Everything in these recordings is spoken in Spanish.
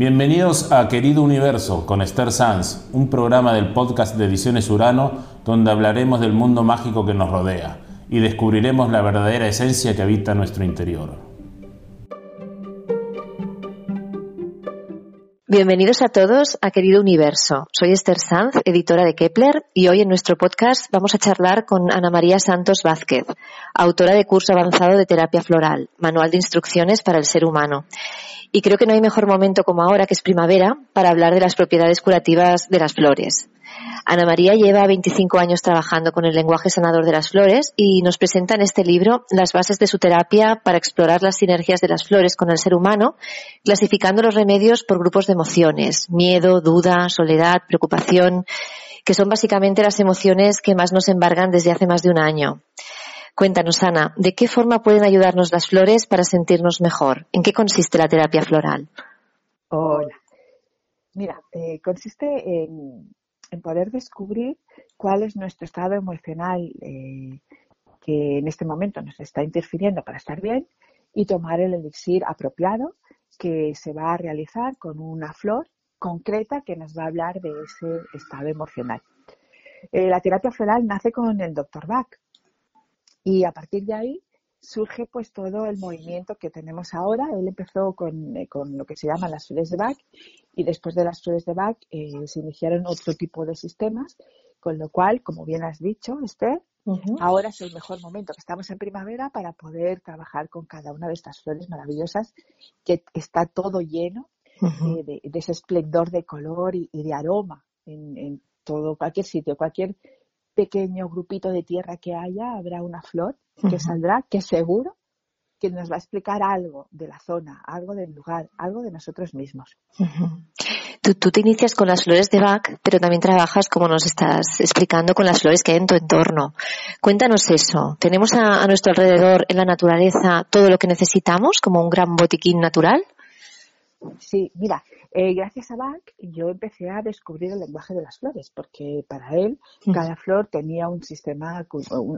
Bienvenidos a Querido Universo con Esther Sanz, un programa del podcast de Ediciones Urano donde hablaremos del mundo mágico que nos rodea y descubriremos la verdadera esencia que habita nuestro interior. Bienvenidos a todos a Querido Universo. Soy Esther Sanz, editora de Kepler, y hoy en nuestro podcast vamos a charlar con Ana María Santos Vázquez, autora de curso avanzado de terapia floral, manual de instrucciones para el ser humano. Y creo que no hay mejor momento como ahora, que es primavera, para hablar de las propiedades curativas de las flores. Ana María lleva 25 años trabajando con el lenguaje sanador de las flores y nos presenta en este libro las bases de su terapia para explorar las sinergias de las flores con el ser humano, clasificando los remedios por grupos de emociones, miedo, duda, soledad, preocupación, que son básicamente las emociones que más nos embargan desde hace más de un año. Cuéntanos, Ana, ¿de qué forma pueden ayudarnos las flores para sentirnos mejor? ¿En qué consiste la terapia floral? Hola. Mira, eh, consiste en, poder descubrir cuál es nuestro estado emocional eh, que en este momento nos está interfiriendo para estar bien y tomar el elixir apropiado que se va a realizar con una flor concreta que nos va a hablar de ese estado emocional. Eh, la terapia floral nace con el Dr. Bach, y a partir de ahí surge pues todo el movimiento que tenemos ahora. Él empezó con, eh, lo que se llaman las flores de Bach y después de las flores de Bach eh, se iniciaron otro tipo de sistemas, con lo cual, como bien has dicho, Esther, ahora es el mejor momento que estamos en primavera para poder trabajar con cada una de estas flores maravillosas que está todo lleno eh, de, ese esplendor de color y, de aroma en, en todo, cualquier sitio, cualquier pequeño grupito de tierra que haya, habrá una flor que saldrá, que seguro que nos va a explicar algo de la zona, algo del lugar, algo de nosotros mismos. tú, te inicias con las flores de Bach, pero también trabajas, como nos estás explicando, con las flores que hay en tu entorno. Cuéntanos eso. ¿Tenemos a nuestro alrededor en la naturaleza todo lo que necesitamos, como un gran botiquín natural? Sí, mira, eh, gracias a Bach yo empecé a descubrir el lenguaje de las flores, porque para él cada flor tenía un sistema,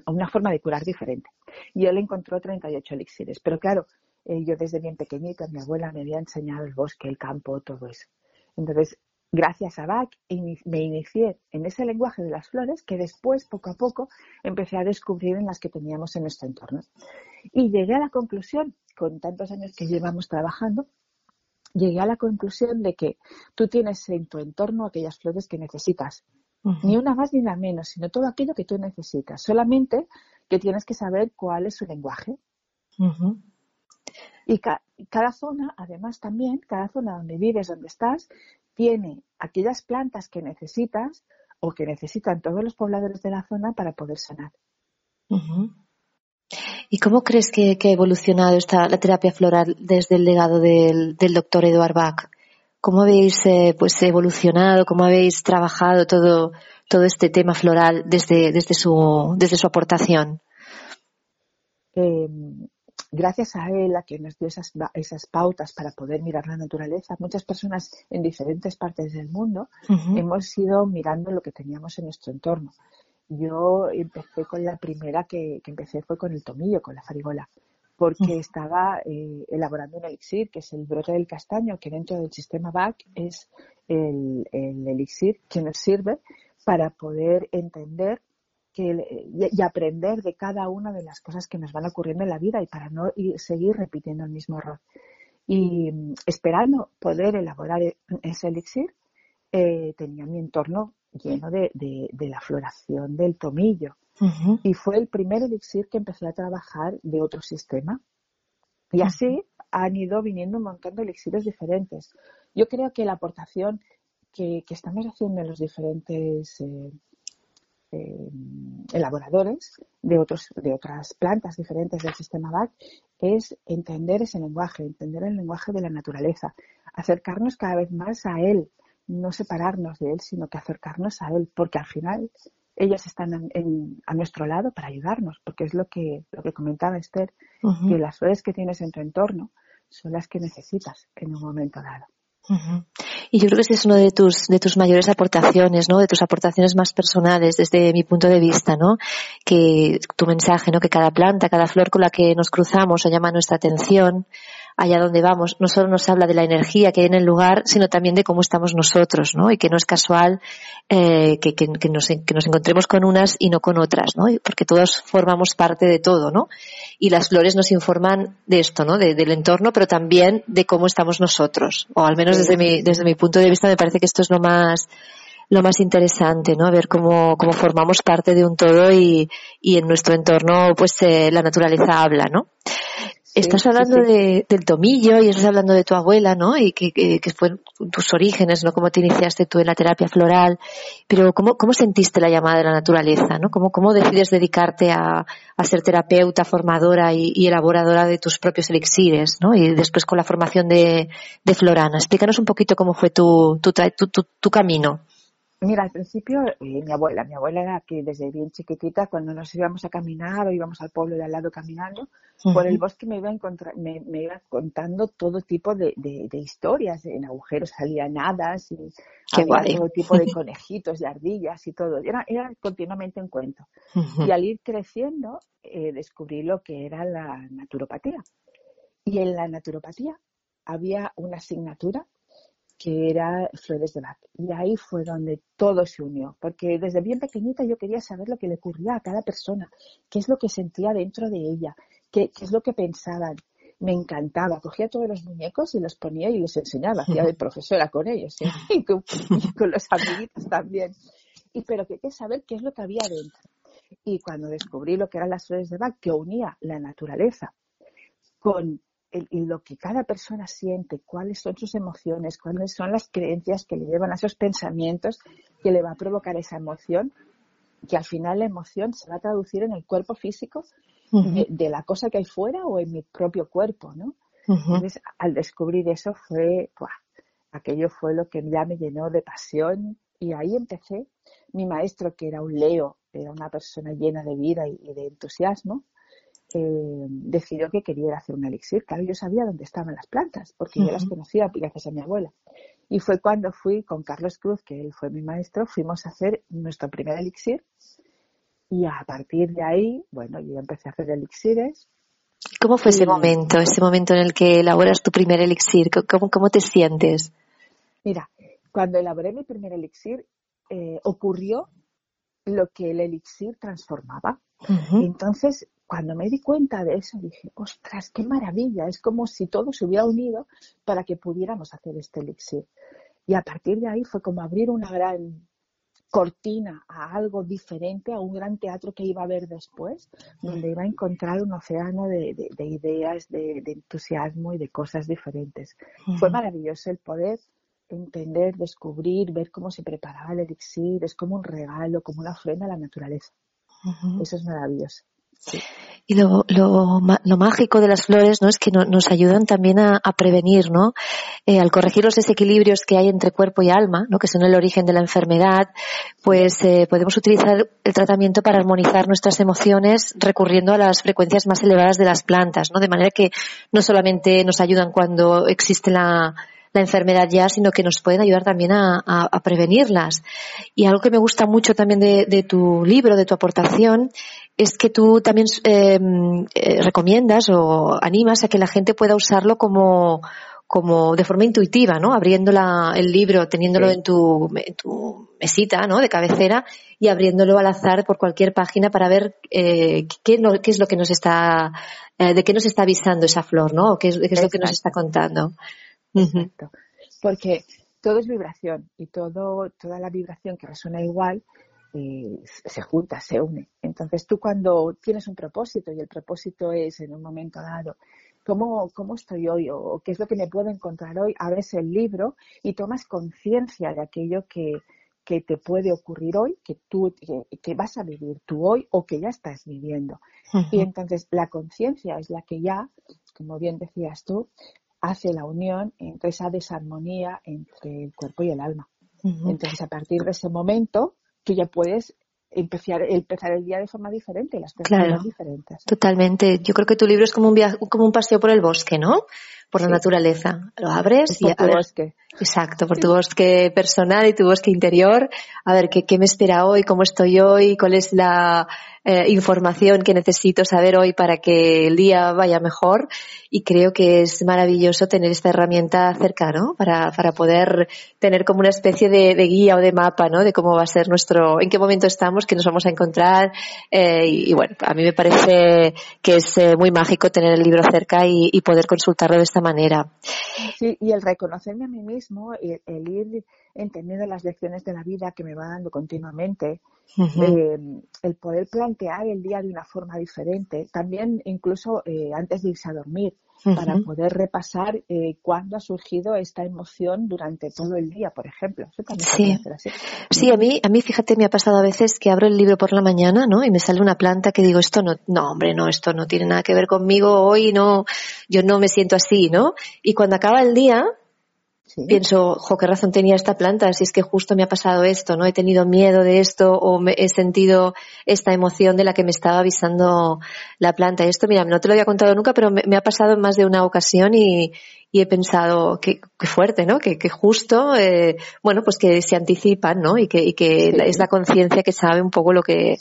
una forma de curar diferente. Y él encontró 38 elixires. Pero claro, eh, yo desde bien pequeñita, mi abuela me había enseñado el bosque, el campo, todo eso. Entonces, gracias a Bach me inicié en ese lenguaje de las flores que después, poco a poco, empecé a descubrir en las que teníamos en nuestro entorno. Y llegué a la conclusión, con tantos años que llevamos trabajando, llegué a la conclusión de que tú tienes en tu entorno aquellas flores que necesitas. Ni una más ni una menos, sino todo aquello que tú necesitas. Solamente que tienes que saber cuál es su lenguaje. Y cada zona, además también, cada zona donde vives, donde estás, tiene aquellas plantas que necesitas o que necesitan todos los pobladores de la zona para poder sanar. ¿Y cómo crees que, ha evolucionado esta, la terapia floral desde el legado del, doctor Eduard Bach? ¿Cómo habéis eh, pues evolucionado? ¿Cómo habéis trabajado todo, todo este tema floral desde, desde, su, desde su aportación? Em, gracias a él, a que nos dio esas, esas pautas para poder mirar la naturaleza, muchas personas en diferentes partes del mundo hemos ido mirando lo que teníamos en nuestro entorno. Yo empecé con la primera que, empecé fue con el tomillo, con la farigola, porque estaba eh, elaborando un elixir, que es el brote del castaño, que dentro del sistema BAC es el, elixir que nos sirve para poder entender que, y, aprender de cada una de las cosas que nos van ocurriendo en la vida y para no seguir repitiendo el mismo error. Y mm, esperando poder elaborar e, ese elixir, eh, tenía mi entorno lleno de, la floración del tomillo. Y fue el primer elixir que empecé a trabajar de otro sistema. Y así han ido viniendo un montón de elixires diferentes. Yo creo que la aportación que, estamos haciendo en los diferentes eh, eh, elaboradores de, otros, de otras plantas diferentes del sistema BAC es entender ese lenguaje, entender el lenguaje de la naturaleza, acercarnos cada vez más a él, no separarnos de él, sino que acercarnos a él, porque al final ellos están a nuestro lado para ayudarnos, porque es lo que, lo que comentaba Esther, que las flores que tienes en tu entorno son las que necesitas en un momento dado. Y yo creo que ese es uno de tus, de tus mayores aportaciones, ¿no? De tus aportaciones más personales desde mi punto de vista, ¿no? Que tu mensaje, ¿no? Que cada planta, cada flor con la que nos cruzamos o llama nuestra atención, allá donde vamos, no solo nos habla de la energía que hay en el lugar, sino también de cómo estamos nosotros, ¿no? Y que no es casual eh, que, nos, que nos encontremos con unas y no con otras, ¿no? Porque todos formamos parte de todo, ¿no? Y las flores nos informan de esto, ¿no? De, del entorno, pero también de cómo estamos nosotros. O al menos desde mi, desde mi punto de vista me parece que esto es lo más, lo más interesante, ¿no? Ver cómo, cómo formamos parte de un todo y, y en nuestro entorno, pues eh, la naturaleza habla, ¿no? Estás hablando De, del tomillo y estás hablando de tu abuela, ¿no? Y que, que, que, fue tus orígenes, ¿no? Cómo te iniciaste tú en la terapia floral. Pero ¿cómo, cómo sentiste la llamada de la naturaleza, ¿no? ¿Cómo, cómo decides dedicarte a, a ser terapeuta, formadora y, y, elaboradora de tus propios elixires, ¿no? Y después con la formación de, de Florana. Explícanos un poquito cómo fue tu, tu, tu, tu, tu camino. Mira, al principio eh, mi abuela, mi abuela era que desde bien chiquitita, cuando nos íbamos a caminar o íbamos al pueblo de al lado caminando, por el bosque me iba, encontrar, me, me, iba contando todo tipo de, de, de, historias. En agujeros salían hadas y Qué había todo tipo de conejitos y ardillas y todo. Era, era continuamente un cuento. Y al ir creciendo, eh, descubrí lo que era la naturopatía. Y en la naturopatía había una asignatura que era Flores de Bach. Y ahí fue donde todo se unió, porque desde bien pequeñita yo quería saber lo que le ocurría a cada persona, qué es lo que sentía dentro de ella, qué, qué es lo que pensaban. Me encantaba, cogía todos los muñecos y los ponía y les enseñaba, hacía de profesora con ellos ¿sí? y, con, y con los amiguitos también. Y pero quería saber qué es lo que había dentro. Y cuando descubrí lo que eran las flores de Bach, que unía la naturaleza con el, lo que cada persona siente, cuáles son sus emociones, cuáles son las creencias que le llevan a esos pensamientos que le va a provocar esa emoción, que al final la emoción se va a traducir en el cuerpo físico uh -huh. de, de, la cosa que hay fuera o en mi propio cuerpo, ¿no? Uh -huh. Entonces, al descubrir eso fue, ¡buah! aquello fue lo que ya me llenó de pasión y ahí empecé. Mi maestro, que era un Leo, era una persona llena de vida y, y de entusiasmo, eh, decidió que quería hacer un elixir. Claro, yo sabía dónde estaban las plantas, porque uh -huh. yo las conocía gracias a mi abuela. Y fue cuando fui con Carlos Cruz, que él fue mi maestro, fuimos a hacer nuestro primer elixir. Y a partir de ahí, bueno, yo empecé a hacer elixires. ¿Cómo fue y... ese momento, ese momento en el que elaboras tu primer elixir? ¿Cómo, cómo te sientes? Mira, cuando elaboré mi primer elixir, eh, ocurrió lo que el elixir transformaba. Uh -huh. Entonces, cuando me di cuenta de eso, dije, ostras, qué maravilla, es como si todo se hubiera unido para que pudiéramos hacer este elixir. Y a partir de ahí fue como abrir una gran cortina a algo diferente, a un gran teatro que iba a ver después, donde iba a encontrar un océano de, de, de ideas, de, de, entusiasmo y de cosas diferentes. Uh -huh. Fue maravilloso el poder entender, descubrir, ver cómo se preparaba el elixir, es como un regalo, como una ofrenda a la naturaleza. Uh -huh. Eso es maravilloso. Y lo, lo, lo, mágico de las flores, ¿no? Es que no, nos ayudan también a, prevenir, ¿no? Eh, al corregir los desequilibrios que hay entre cuerpo y alma, ¿no? Que son el origen de la enfermedad, pues eh, podemos utilizar el tratamiento para armonizar nuestras emociones recurriendo a las frecuencias más elevadas de las plantas, ¿no? De manera que no solamente nos ayudan cuando existe la, enfermedad ya, sino que nos pueden ayudar también a, prevenirlas. Y algo que me gusta mucho también de, tu libro, de tu aportación, es que tú también eh, eh, recomiendas o animas a que la gente pueda usarlo como como de forma intuitiva, ¿no? Abriendo la, el libro, teniéndolo sí. en, tu, en tu mesita, ¿no? De cabecera y abriéndolo al azar por cualquier página para ver eh, qué, no, qué, es lo que nos está, eh, de qué nos está avisando esa flor, ¿no? O qué es, qué es lo que nos está contando. Exacto. Porque todo es vibración y todo, toda la vibración que resuena igual eh, se junta, se une. Entonces tú cuando tienes un propósito y el propósito es en un momento dado, ¿cómo, cómo estoy hoy o qué es lo que me puedo encontrar hoy? Abres el libro y tomas conciencia de aquello que, que te puede ocurrir hoy, que tú que, que, vas a vivir tú hoy o que ya estás viviendo. Uh -huh. Y entonces la conciencia es la que ya, como bien decías tú, hace la unión entre esa desarmonía entre el cuerpo y el alma. Uh -huh. Entonces a partir de ese momento tú ya puedes empezar, empezar el día de forma diferente, las claro, diferentes. Totalmente. Yo creo que tu libro es como un viaje, como un paseo por el bosque, ¿no? Por la naturaleza. Lo abres y abres, bosque. Exacto, por tu bosque personal y tu bosque interior. A ver, ¿qué, qué me espera hoy? ¿Cómo estoy hoy? ¿Cuál es la eh, información que necesito saber hoy para que el día vaya mejor? Y creo que es maravilloso tener esta herramienta cerca, ¿no? Para, para poder tener como una especie de, guía o de mapa, ¿no? De cómo va a ser nuestro, en qué momento estamos, que nos vamos a encontrar. Eh, y, bueno, a mí me parece que es eh, muy mágico tener el libro cerca y, y poder consultarlo de esta manera. Sí, y el reconocerme a mí mismo el, ir entendiendo las lecciones de la vida que me va dando continuamente, eh, el poder plantear el día de una forma diferente, también incluso eh, antes de irse a dormir, para poder repasar eh, cuándo ha surgido esta emoción durante todo el día, por ejemplo. sí. sí, a mí, a mí, fíjate, me ha pasado a veces que abro el libro por la mañana, ¿no? Y me sale una planta que digo, esto no, no, hombre, no, esto no tiene nada que ver conmigo hoy, no, yo no me siento así, ¿no? Y cuando acaba el día, Pienso, jo, qué razón tenía esta planta, si es que justo me ha pasado esto, ¿no? He tenido miedo de esto o me, he sentido esta emoción de la que me estaba avisando la planta. Y esto, mira, no te lo había contado nunca, pero me, ha pasado en más de una ocasión y, he pensado, qué, fuerte, ¿no? Que, justo, eh, bueno, pues que se anticipan, ¿no? Y que, es la conciencia que sabe un poco lo que,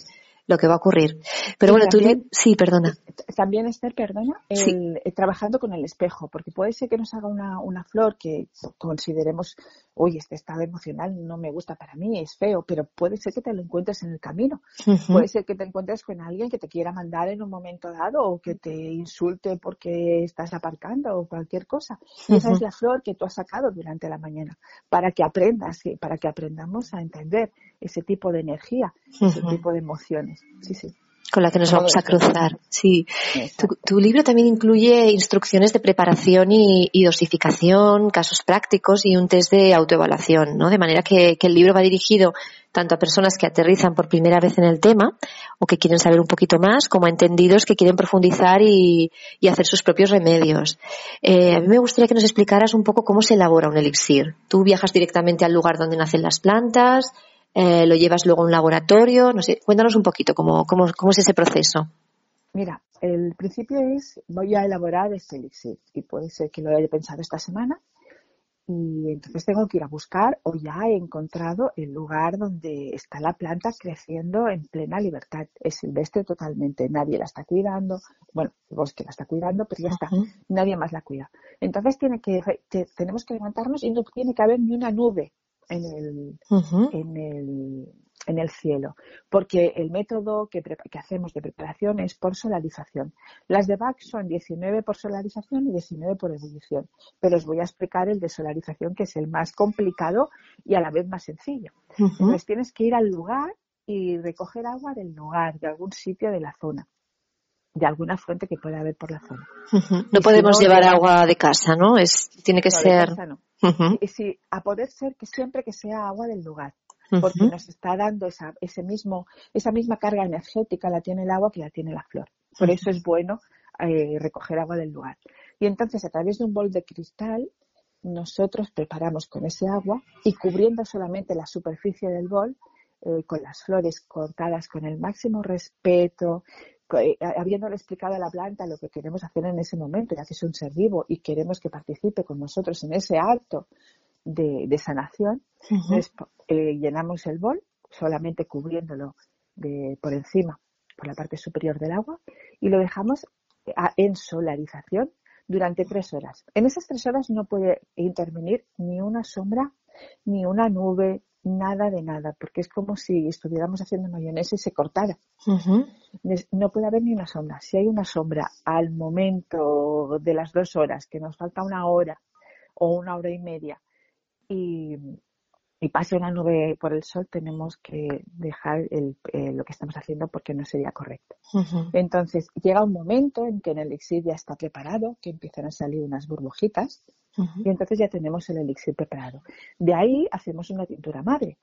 lo que va a ocurrir. Pero bueno, tú sí, perdona. También, Esther, perdona, eh, trabajando con el espejo, porque puede ser que nos haga una, una flor que consideremos, oye, este estado emocional no me gusta para mí, es feo, pero puede ser que te lo encuentres en el camino. Puede ser que te encuentres con alguien que te quiera mandar en un momento dado o que te insulte porque estás aparcando o cualquier cosa. esa es la flor que tú has sacado durante la mañana para que aprendas, para que aprendamos a entender ese tipo de energía, ese tipo de emociones. Sí, sí con la que nos vamos a cruzar. Sí. Tu, libro también incluye instrucciones de preparación y, dosificación, casos prácticos y un test de autoevaluación, ¿no? De manera que, el libro va dirigido tanto a personas que aterrizan por primera vez en el tema o que quieren saber un poquito más, como a entendidos que quieren profundizar y, hacer sus propios remedios. Eh, a mí me gustaría que nos explicaras un poco cómo se elabora un elixir. Tú viajas directamente al lugar donde nacen las plantas, eh, lo llevas luego a un laboratorio, no sé, cuéntanos un poquito cómo, cómo, cómo es ese proceso. Mira, el principio es, voy a elaborar este elixir y puede ser que lo haya pensado esta semana y entonces tengo que ir a buscar o ya he encontrado el lugar donde está la planta creciendo en plena libertad. Es silvestre totalmente, nadie la está cuidando, bueno, el bosque la está cuidando, pero ya está, nadie más la cuida. Entonces tiene que, tenemos que levantarnos y no tiene que haber ni una nube en el, en el, en el cielo, porque el método que, que, hacemos de preparación es por solarización. Las de Bach son 19 por solarización y 19 por ebullición, pero os voy a explicar el de solarización que es el más complicado y a la vez más sencillo. Entonces tienes que ir al lugar y recoger agua del lugar, de algún sitio de la zona de alguna fuente que pueda haber por la zona. No podemos llevar agua de casa, ¿no? Es, tiene que ser. y, sí, a poder ser que siempre que sea agua del lugar, porque nos está dando esa, ese mismo, esa misma carga energética la tiene el agua que la tiene la flor. Por eso es bueno eh, recoger agua del lugar. Y entonces a través de un bol de cristal nosotros preparamos con ese agua y cubriendo solamente la superficie del bol eh, con las flores cortadas con el máximo respeto, eh, habiéndole explicado a la planta lo que queremos hacer en ese momento, ya que es un ser vivo y queremos que participe con nosotros en ese acto de, sanación, eh, llenamos el bol, solamente cubriéndolo de, por encima, por la parte superior del agua, y lo dejamos en solarización durante tres horas. En esas tres horas no puede intervenir ni una sombra, ni una nube, nada de nada, porque es como si estuviéramos haciendo mayonesa y se cortara. No puede haber ni una sombra. Si hay una sombra al momento de las dos horas, que nos falta una hora o una hora y media, y, y pase una nube por el sol, tenemos que dejar el, eh, lo que estamos haciendo porque no sería correcto. Entonces, llega un momento en que el elixir ya está preparado, que empiezan a salir unas burbujitas, y entonces ya tenemos el elixir preparado. De ahí hacemos una tintura madre.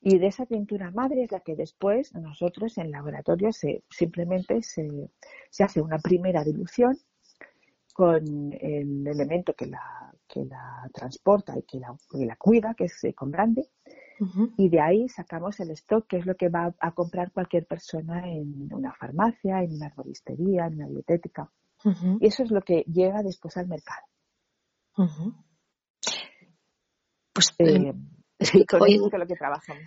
Y de esa tintura madre es la que después nosotros en laboratorio se, simplemente se, se hace una primera dilución con el elemento que la, que la transporta y que la, la cuida, que es con brandy, y de ahí sacamos el stock, que es lo que va a comprar cualquier persona en una farmacia, en una arboristería, en una dietética. Y eso es lo que llega después al mercado. Pues eh, lo que trabajamos.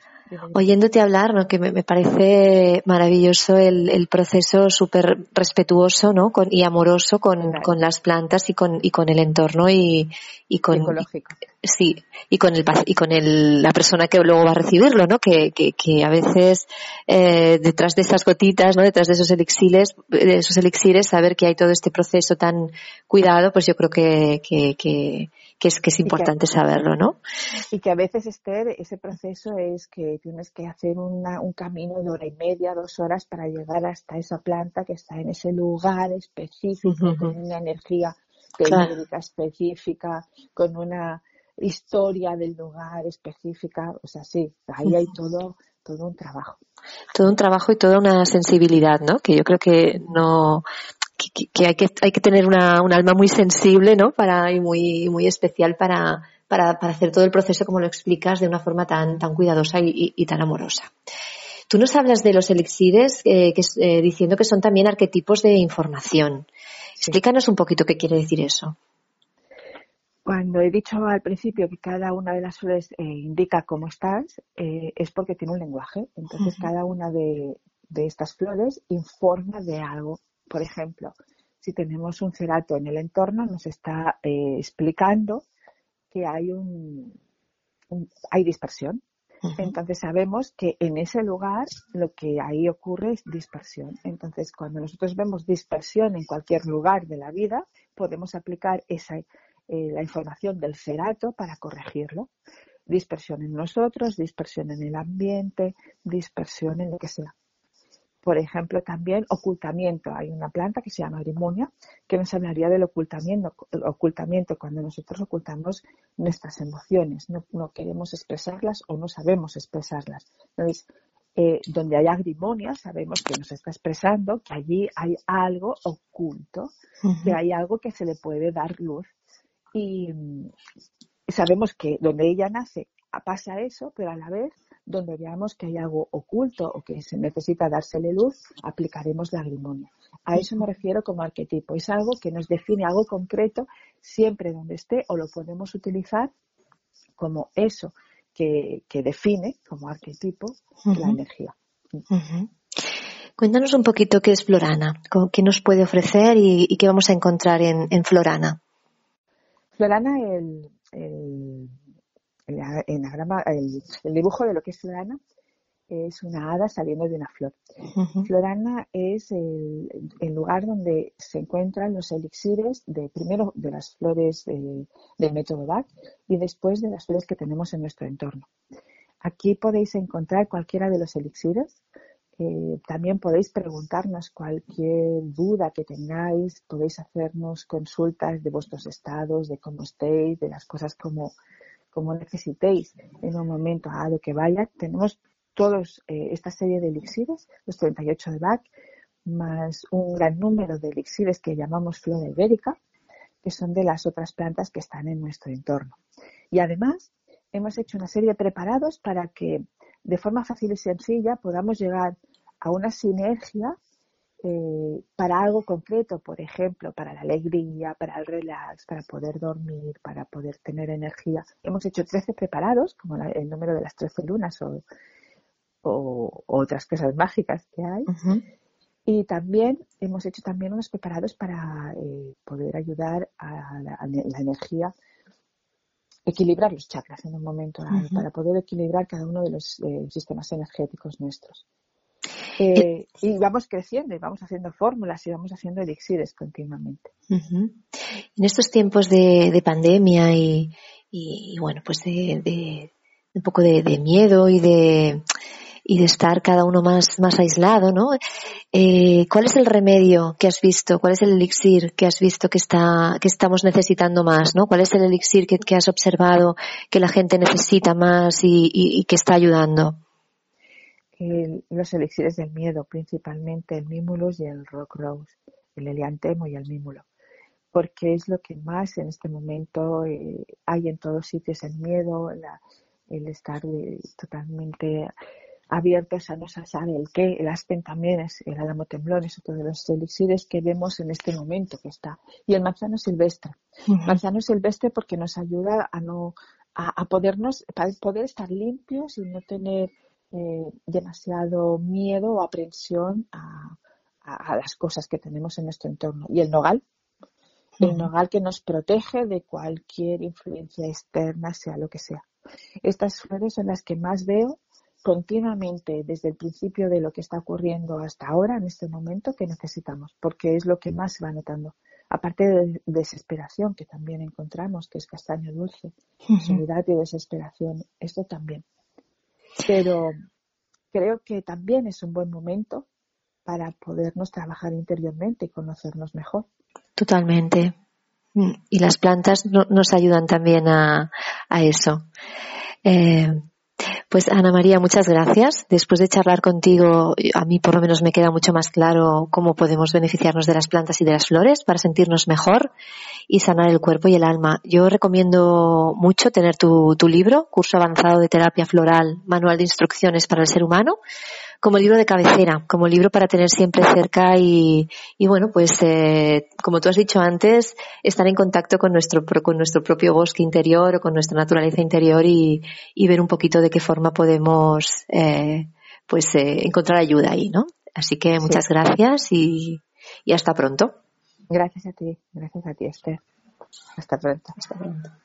Oyéndote hablar, ¿no? que me, parece maravilloso el, el proceso súper respetuoso ¿no? con, y amoroso con, con, las plantas y con, y con el entorno y, y con Ecológico. sí y con el y con el, la persona que luego va a recibirlo no que, que, que a veces eh, detrás de esas gotitas no detrás de esos elixires de esos elixires saber que hay todo este proceso tan cuidado pues yo creo que, que, que que es, que es importante saberlo, ¿no? Y que a veces, Esther, ese proceso es que tienes que hacer una, un camino de hora y media, dos horas para llegar hasta esa planta que está en ese lugar específico, con una energía técnica específica, con una historia del lugar específica. O sea, sí, ahí hay todo, todo un trabajo. Todo un trabajo y toda una sensibilidad, ¿no? Que yo creo que no, que, hay que hay que tener una, un alma muy sensible, ¿no? Para, y muy, muy especial para, para, para hacer todo el proceso como lo explicas de una forma tan, tan cuidadosa y, y, tan amorosa. Tú nos hablas de los elixires eh, que, eh, diciendo que son también arquetipos de información. Explícanos un poquito qué quiere decir eso. Cuando he dicho al principio que cada una de las flores eh, indica cómo estás, es porque tiene un lenguaje. Entonces, cada una de, de, estas flores informa de algo. Por ejemplo, si tenemos un cerato en el entorno, nos está eh, explicando que hay un, hay dispersión. Entonces sabemos que en ese lugar lo que ahí ocurre es dispersión. Entonces cuando nosotros vemos dispersión en cualquier lugar de la vida, podemos aplicar esa, eh, la información del cerato para corregirlo. Dispersión en nosotros, dispersión en el ambiente, dispersión en lo que sea. Por ejemplo, también ocultamiento. Hay una planta que se llama grimonia que nos hablaría del ocultamiento, ocultamiento cuando nosotros ocultamos nuestras emociones, no, queremos expresarlas o no sabemos expresarlas. Entonces, eh, donde hay agrimonia, sabemos que nos está expresando que allí hay algo oculto, que hay algo que se le puede dar luz. Y mm, sabemos que donde ella nace pasa eso, pero a la vez donde veamos que hay algo oculto o que se necesita dársele luz, aplicaremos la grimonia. A eso me refiero como arquetipo. Es algo que nos define algo concreto siempre donde esté o lo podemos utilizar como eso que, define como arquetipo la energía. Cuéntanos un poquito qué es Florana, qué nos puede ofrecer y, qué vamos a encontrar en, Florana. Florana, el el, el, dibujo de lo que es Florana es una hada saliendo de una flor. Florana es el, lugar donde se encuentran los elixires de primero de las flores del método BAC y después de las flores que tenemos en nuestro entorno. Aquí podéis encontrar cualquiera de los elixires. Eh, también podéis preguntarnos cualquier duda que tengáis, podéis hacernos consultas de vuestros estados, de cómo estéis, de las cosas como como necesitéis en un momento a lo que vaya. Tenemos todos eh, esta serie de elixires, los 38 de Bach, más un gran número de elixires que llamamos flora ibérica, que son de las otras plantas que están en nuestro entorno. Y además, hemos hecho una serie de preparados para que de forma fácil y sencilla podamos llegar a una sinergia eh, para algo concreto, por ejemplo, para la alegría, para el relax, para poder dormir, para poder tener energía. Hemos hecho 13 preparados, como el número de las 13 lunas o, otras cosas mágicas que hay. Y también hemos hecho también unos preparados para eh, poder ayudar a la, energía, equilibrar los chakras en un momento, para poder equilibrar cada uno de los eh, sistemas energéticos nuestros. Eh, y vamos creciendo y vamos haciendo fórmulas y vamos haciendo elixires continuamente. En estos tiempos de, pandemia y, bueno, pues de, un poco de, miedo y de y de estar cada uno más, más aislado, ¿no? Eh, ¿Cuál es el remedio que has visto? ¿Cuál es el elixir que has visto que está, que estamos necesitando más, ¿no? ¿Cuál es el elixir que, has observado que la gente necesita más y que está ayudando? Los elixires del miedo, principalmente el mímulos y el rock rose, el eliantemo y el mímulo, porque es lo que más en este momento eh, hay en todos sitios, el miedo, el estar eh, totalmente abiertos a no se sabe el qué, el aspen también es el álamo temblón, es otro de los elixires que vemos en este momento que está. Y el manzano silvestre. Manzano silvestre porque nos ayuda a no a, podernos, para poder estar limpios y no tener eh, demasiado miedo o aprensión a, las cosas que tenemos en nuestro entorno. Y el nogal, el nogal que nos protege de cualquier influencia externa, sea lo que sea. Estas flores son las que más veo continuamente desde el principio de lo que está ocurriendo hasta ahora, en este momento, que necesitamos, porque es lo que más se va notando. Aparte de desesperación, que también encontramos, que es castaño dulce, soledad y desesperación, esto también. Pero creo que también es un buen momento para podernos trabajar interiormente y conocernos mejor. Totalmente. Mm, y las plantas nos ayudan también a, eso. Eh, pues Ana María, muchas gracias. Después de charlar contigo, a mí por lo menos me queda mucho más claro cómo podemos beneficiarnos de las plantas y de las flores para sentirnos mejor y sanar el cuerpo y el alma. Yo recomiendo mucho tener tu, tu libro, Curso Avanzado de Terapia Floral, Manual de Instrucciones para el Ser Humano, como libro de cabecera, como libro para tener siempre cerca y, y bueno, pues eh, como tú has dicho antes, estar en contacto con nuestro, con nuestro propio bosque interior o con nuestra naturaleza interior y, y ver un poquito de qué forma podemos eh, pues eh, encontrar ayuda ahí, ¿no? Así que muchas gracias y, y hasta pronto. Gracias a ti, gracias a ti, Esther. Hasta pronto. Hasta pronto.